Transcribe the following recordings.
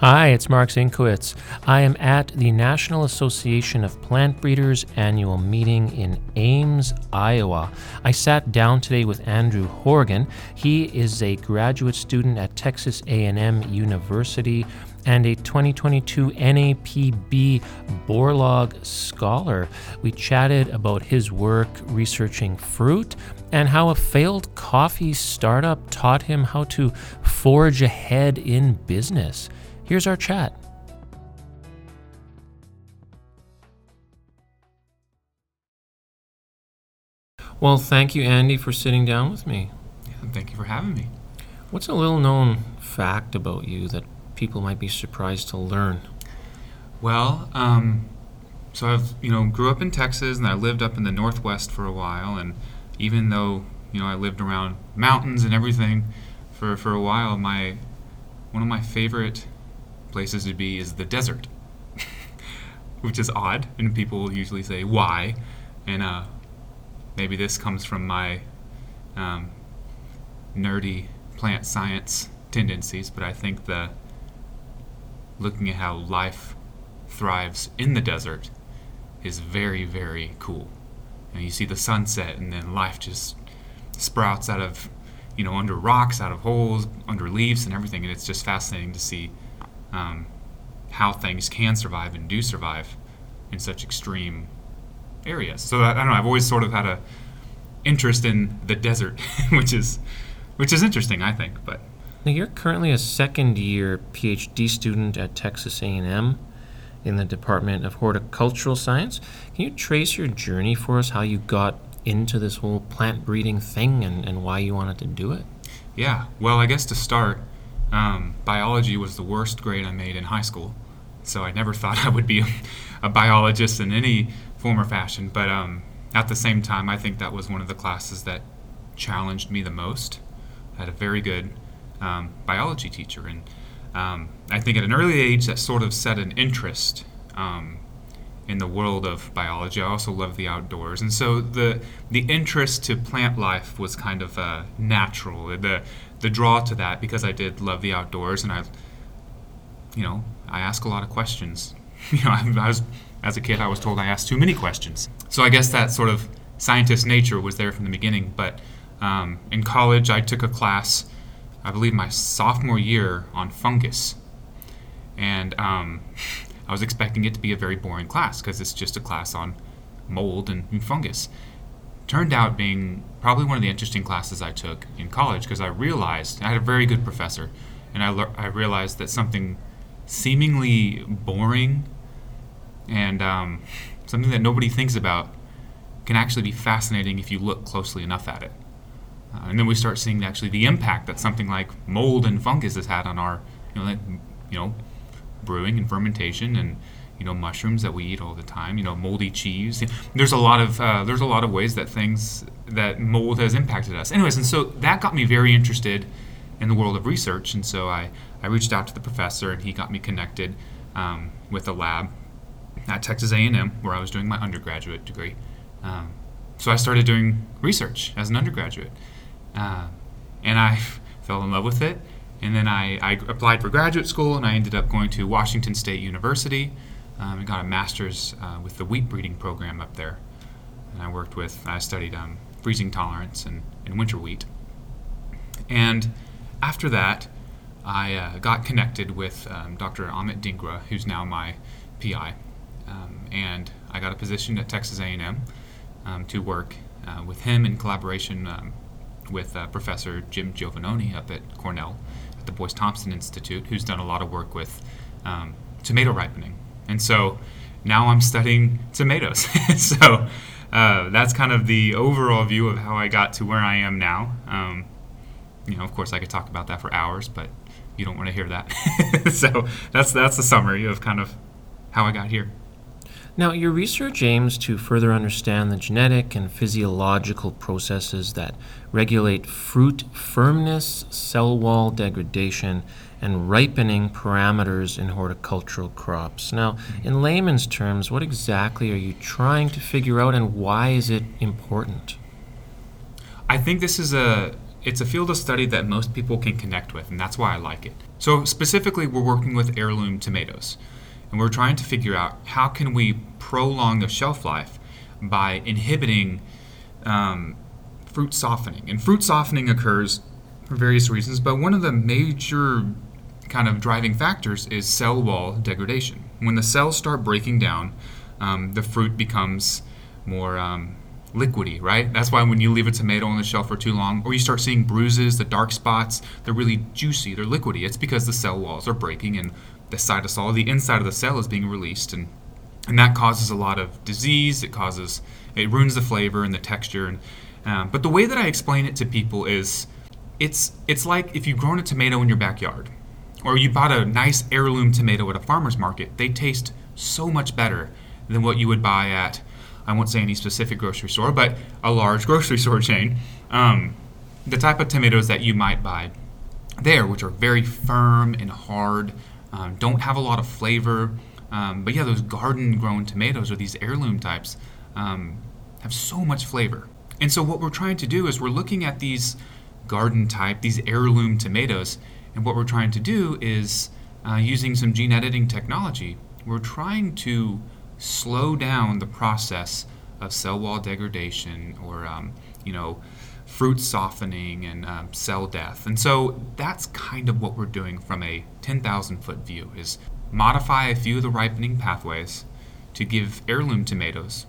Hi, it's Marc Zienkiewicz. I am at the National Association of Plant Breeders annual meeting in Ames, Iowa. I sat down today with Andrew Horgan. He is a graduate student at Texas A&M University and a 2022 NAPB Borlaug Scholar. We chatted about his work researching fruit and how a failed coffee startup taught him how to forge ahead in business. Here's our chat. Well, thank you, Andy, for sitting down with me. Yeah, thank you for having me. What's a little known fact about you that people might be surprised to learn? Well, um, so I've you know grew up in Texas and I lived up in the Northwest for a while, and even though you know I lived around mountains and everything for for a while, my one of my favorite places to be is the desert, which is odd, and people usually say why, and uh, maybe this comes from my um, nerdy plant science tendencies, but I think the looking at how life thrives in the desert is very, very cool. And you see the sunset, and then life just sprouts out of, you know, under rocks, out of holes, under leaves, and everything. And it's just fascinating to see um, how things can survive and do survive in such extreme areas. So I, I don't know. I've always sort of had a interest in the desert, which is which is interesting, I think. But now you're currently a second year PhD student at Texas A&M in the Department of Horticultural Science. Can you trace your journey for us, how you got into this whole plant breeding thing and, and why you wanted to do it? Yeah, well, I guess to start, um, biology was the worst grade I made in high school, so I never thought I would be a, a biologist in any form or fashion. But um, at the same time, I think that was one of the classes that challenged me the most. I had a very good um, biology teacher, and um, I think at an early age that sort of set an interest um, in the world of biology. I also love the outdoors, and so the the interest to plant life was kind of uh, natural. The the draw to that because I did love the outdoors, and I, you know, I ask a lot of questions. You know, I, I was as a kid I was told I asked too many questions. So I guess that sort of scientist nature was there from the beginning. But um, in college, I took a class, I believe my sophomore year, on fungus, and um, I was expecting it to be a very boring class because it's just a class on mold and, and fungus. Turned out being probably one of the interesting classes I took in college because I realized I had a very good professor, and I, le- I realized that something seemingly boring and um, something that nobody thinks about can actually be fascinating if you look closely enough at it. Uh, and then we start seeing actually the impact that something like mold and fungus has had on our, you know, like, you know, brewing and fermentation and you know mushrooms that we eat all the time you know moldy cheese. There's a lot of uh, there's a lot of ways that things that mold has impacted us. Anyways and so that got me very interested in the world of research and so i i reached out to the professor and he got me connected um, with a lab at texas a&m where i was doing my undergraduate degree. Um, so i started doing research as an undergraduate. Uh, and i fell in love with it. And then I, I applied for graduate school, and I ended up going to Washington State University um, and got a master's uh, with the wheat breeding program up there. And I worked with, I studied um, freezing tolerance and, and winter wheat. And after that, I uh, got connected with um, Dr. Amit Dhingra, who's now my PI, um, and I got a position at Texas A&M um, to work uh, with him in collaboration um, with uh, Professor Jim Giovannoni up at Cornell at the Boyce Thompson Institute, who's done a lot of work with um, tomato ripening. And so now I'm studying tomatoes. so uh, that's kind of the overall view of how I got to where I am now. Um, you know, of course, I could talk about that for hours, but you don't want to hear that. so that's that's the summary of kind of how I got here. Now, your research aims to further understand the genetic and physiological processes that regulate fruit firmness, cell wall degradation, and ripening parameters in horticultural crops. Now, in layman's terms, what exactly are you trying to figure out and why is it important? I think this is a it's a field of study that most people can connect with, and that's why I like it. So specifically, we're working with heirloom tomatoes, and we're trying to figure out how can we prolong the shelf life by inhibiting um, fruit softening. And fruit softening occurs for various reasons, but one of the major kind of driving factors is cell wall degradation. When the cells start breaking down, um, the fruit becomes more um, liquidy, right? That's why when you leave a tomato on the shelf for too long, or you start seeing bruises, the dark spots, they're really juicy, they're liquidy. It's because the cell walls are breaking and the cytosol, the inside of the cell, is being released, and and that causes a lot of disease. It causes it ruins the flavor and the texture. And um, but the way that I explain it to people is, it's it's like if you've grown a tomato in your backyard, or you bought a nice heirloom tomato at a farmer's market. They taste so much better than what you would buy at I won't say any specific grocery store, but a large grocery store chain. Um, the type of tomatoes that you might buy there, which are very firm and hard, um, don't have a lot of flavor. Um, but yeah, those garden grown tomatoes or these heirloom types um, have so much flavor. And so, what we're trying to do is we're looking at these garden type, these heirloom tomatoes, and what we're trying to do is uh, using some gene editing technology, we're trying to slow down the process of cell wall degradation or um, you know fruit softening and um, cell death. And so that's kind of what we're doing from a 10,000 foot view is modify a few of the ripening pathways to give heirloom tomatoes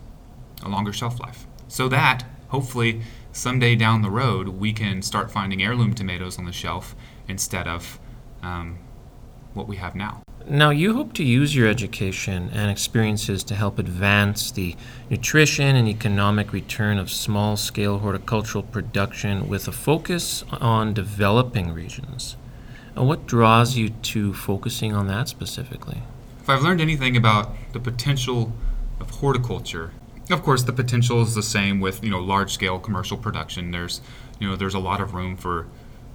a longer shelf life. So that hopefully someday down the road we can start finding heirloom tomatoes on the shelf instead of um, what we have now now, you hope to use your education and experiences to help advance the nutrition and economic return of small scale horticultural production with a focus on developing regions. And what draws you to focusing on that specifically? If I've learned anything about the potential of horticulture, of course, the potential is the same with you know large scale commercial production. There's you know there's a lot of room for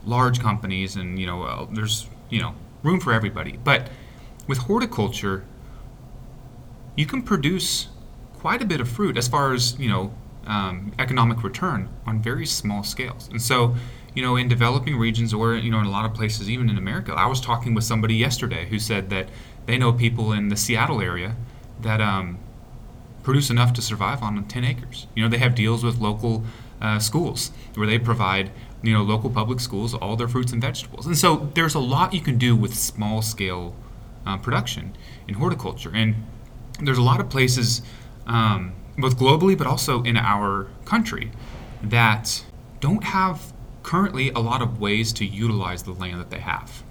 large companies, and you know there's you know room for everybody, but with horticulture, you can produce quite a bit of fruit as far as you know um, economic return on very small scales. And so, you know, in developing regions or you know in a lot of places, even in America, I was talking with somebody yesterday who said that they know people in the Seattle area that um, produce enough to survive on 10 acres. You know, they have deals with local uh, schools where they provide you know local public schools all their fruits and vegetables. And so there's a lot you can do with small scale uh, production in horticulture. And there's a lot of places, um, both globally but also in our country, that don't have currently a lot of ways to utilize the land that they have.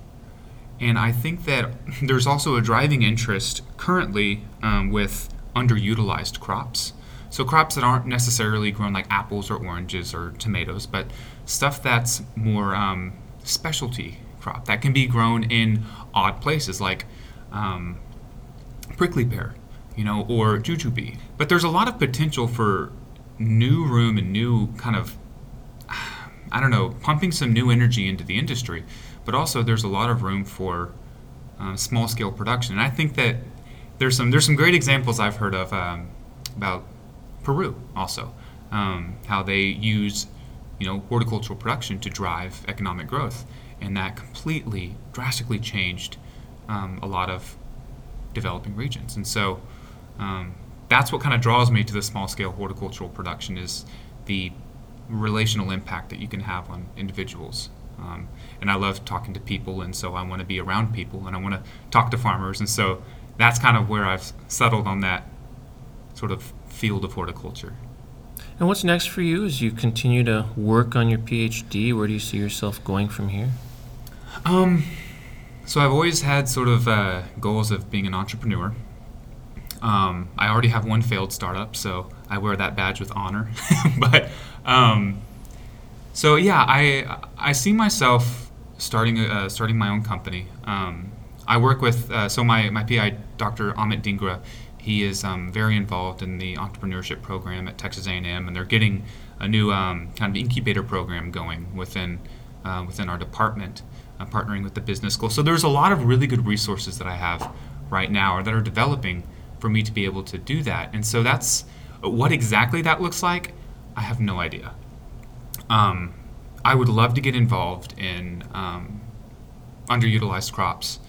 And I think that there's also a driving interest currently um, with underutilized crops. So, crops that aren't necessarily grown like apples or oranges or tomatoes, but stuff that's more um, specialty crop that can be grown in odd places like um, prickly pear, you know, or jujube. But there's a lot of potential for new room and new kind of, I don't know, pumping some new energy into the industry. But also, there's a lot of room for uh, small scale production. And I think that there's some there's some great examples I've heard of um, about Peru also, um, how they use you know horticultural production to drive economic growth, and that completely drastically changed um, a lot of developing regions. And so um, that's what kind of draws me to the small scale horticultural production is the relational impact that you can have on individuals. Um, and I love talking to people, and so I want to be around people, and I want to talk to farmers, and so that's kind of where I've settled on that sort of field of horticulture. And what's next for you as you continue to work on your PhD? Where do you see yourself going from here? Um, so I've always had sort of uh, goals of being an entrepreneur. Um, I already have one failed startup, so I wear that badge with honor. but um, so yeah, I I see myself starting uh, starting my own company. Um, I work with uh, so my my PI Dr. Amit Dhingra. He is um, very involved in the entrepreneurship program at Texas A&M, and they're getting a new um, kind of incubator program going within uh, within our department uh, partnering with the business school. So there's a lot of really good resources that I have right now or that are developing for me to be able to do that. And so that's what exactly that looks like. I have no idea. Um, I would love to get involved in um, underutilized crops,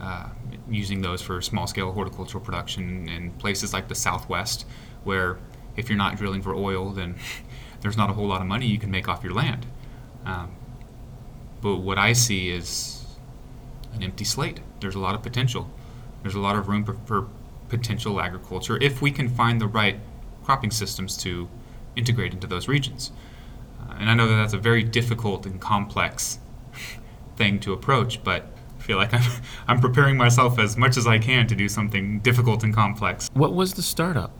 uh, using those for small scale horticultural production in places like the Southwest, where if you're not drilling for oil, then there's not a whole lot of money you can make off your land. Um, but what I see is an empty slate. There's a lot of potential. There's a lot of room for, for potential agriculture if we can find the right cropping systems to integrate into those regions. Uh, and I know that that's a very difficult and complex thing to approach, but feel like I'm, I'm preparing myself as much as I can to do something difficult and complex. What was the startup?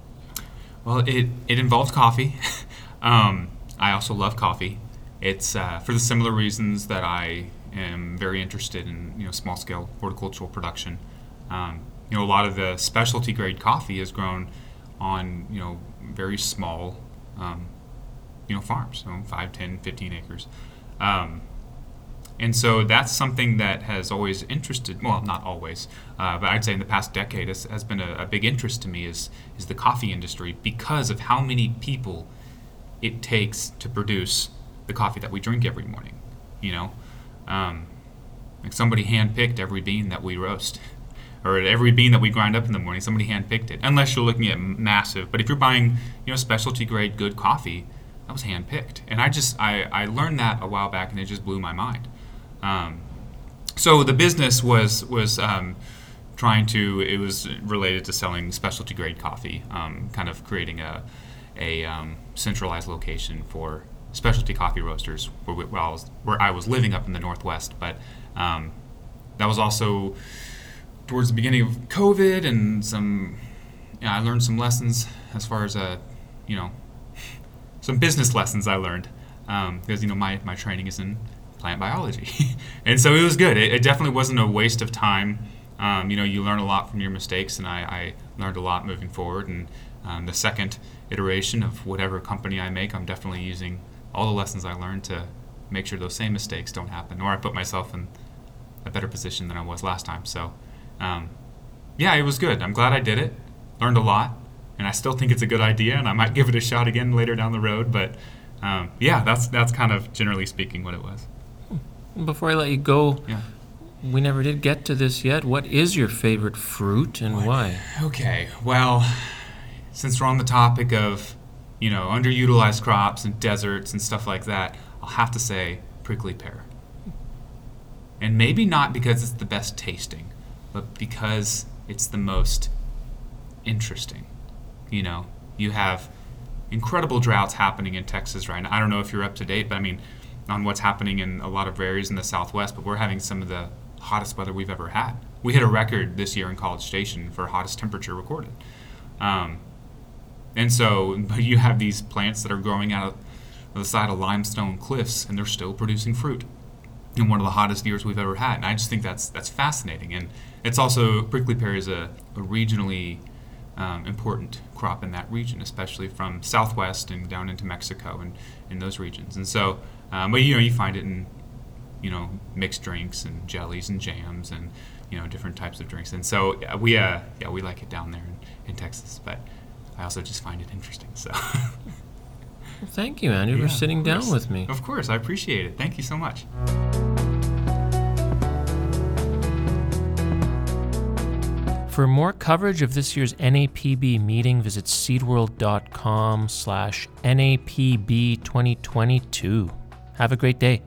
Well, it, it involved coffee. um, I also love coffee. It's uh, for the similar reasons that I am very interested in you know small scale horticultural production. Um, you know, a lot of the specialty grade coffee is grown on you know very small um, you know farms, so 5, 10, 15 acres. Um, and so that's something that has always interested, well, not always, uh, but I'd say in the past decade has, has been a, a, big interest to me is, is the coffee industry because of how many people it takes to produce the coffee that we drink every morning. You know, um, like somebody handpicked every bean that we roast, or every bean that we grind up in the morning. Somebody handpicked it. Unless you're looking at massive, but if you're buying, you know, specialty grade good coffee, that was handpicked. And I just I, I learned that a while back, and it just blew my mind. Um, so the business was was um, trying to it was related to selling specialty grade coffee, um, kind of creating a a um, centralized location for specialty coffee roasters where, where, I was, where I was living up in the Northwest. But um, that was also towards the beginning of COVID and some, yeah, I learned some lessons as far as, uh, you know, some business lessons I learned. Because, um, you know, my, my training is in plant biology. and so it was good. It, it, definitely wasn't a waste of time. Um, you know, you learn a lot from your mistakes, and I, I learned a lot moving forward. And um, the second iteration of whatever company I make, I'm definitely using all the lessons I learned to make sure those same mistakes don't happen, or I put myself in a better position than I was last time. So, um, yeah, it was good. I'm glad I did it. Learned a lot, and I still think it's a good idea, and I might give it a shot again later down the road. But um, yeah, that's that's kind of generally speaking what it was. Before I let you go, yeah. we never did get to this yet. What is your favorite fruit and what? why? Okay, well, since we're on the topic of you know, underutilized crops and deserts and stuff like that, I'll have to say prickly pear. And maybe not because it's the best tasting, but because it's the most interesting. You know, you have incredible droughts happening in Texas right now. I don't know if you're up to date, but I mean, on what's happening in a lot of areas in the Southwest, but we're having some of the hottest weather we've ever had. We hit a record this year in College Station for hottest temperature recorded. Um, and so but you have these plants that are growing out of the side of limestone cliffs, and they're still producing fruit in one of the hottest years we've ever had. And I just think that's that's fascinating. And it's also prickly pear is a, a regionally um, important crop in that region, especially from southwest and down into Mexico and in those regions. And so, um, but you know, you find it in you know mixed drinks and jellies and jams and you know different types of drinks. And so we uh, yeah we like it down there in, in Texas, but. I also just find it interesting. So. well, thank you, Andrew, yeah, for sitting down with me. Of course, I appreciate it. Thank you so much. For more coverage of this year's NAPB meeting, visit seedworld.com slash NAPB 2022. Have a great day.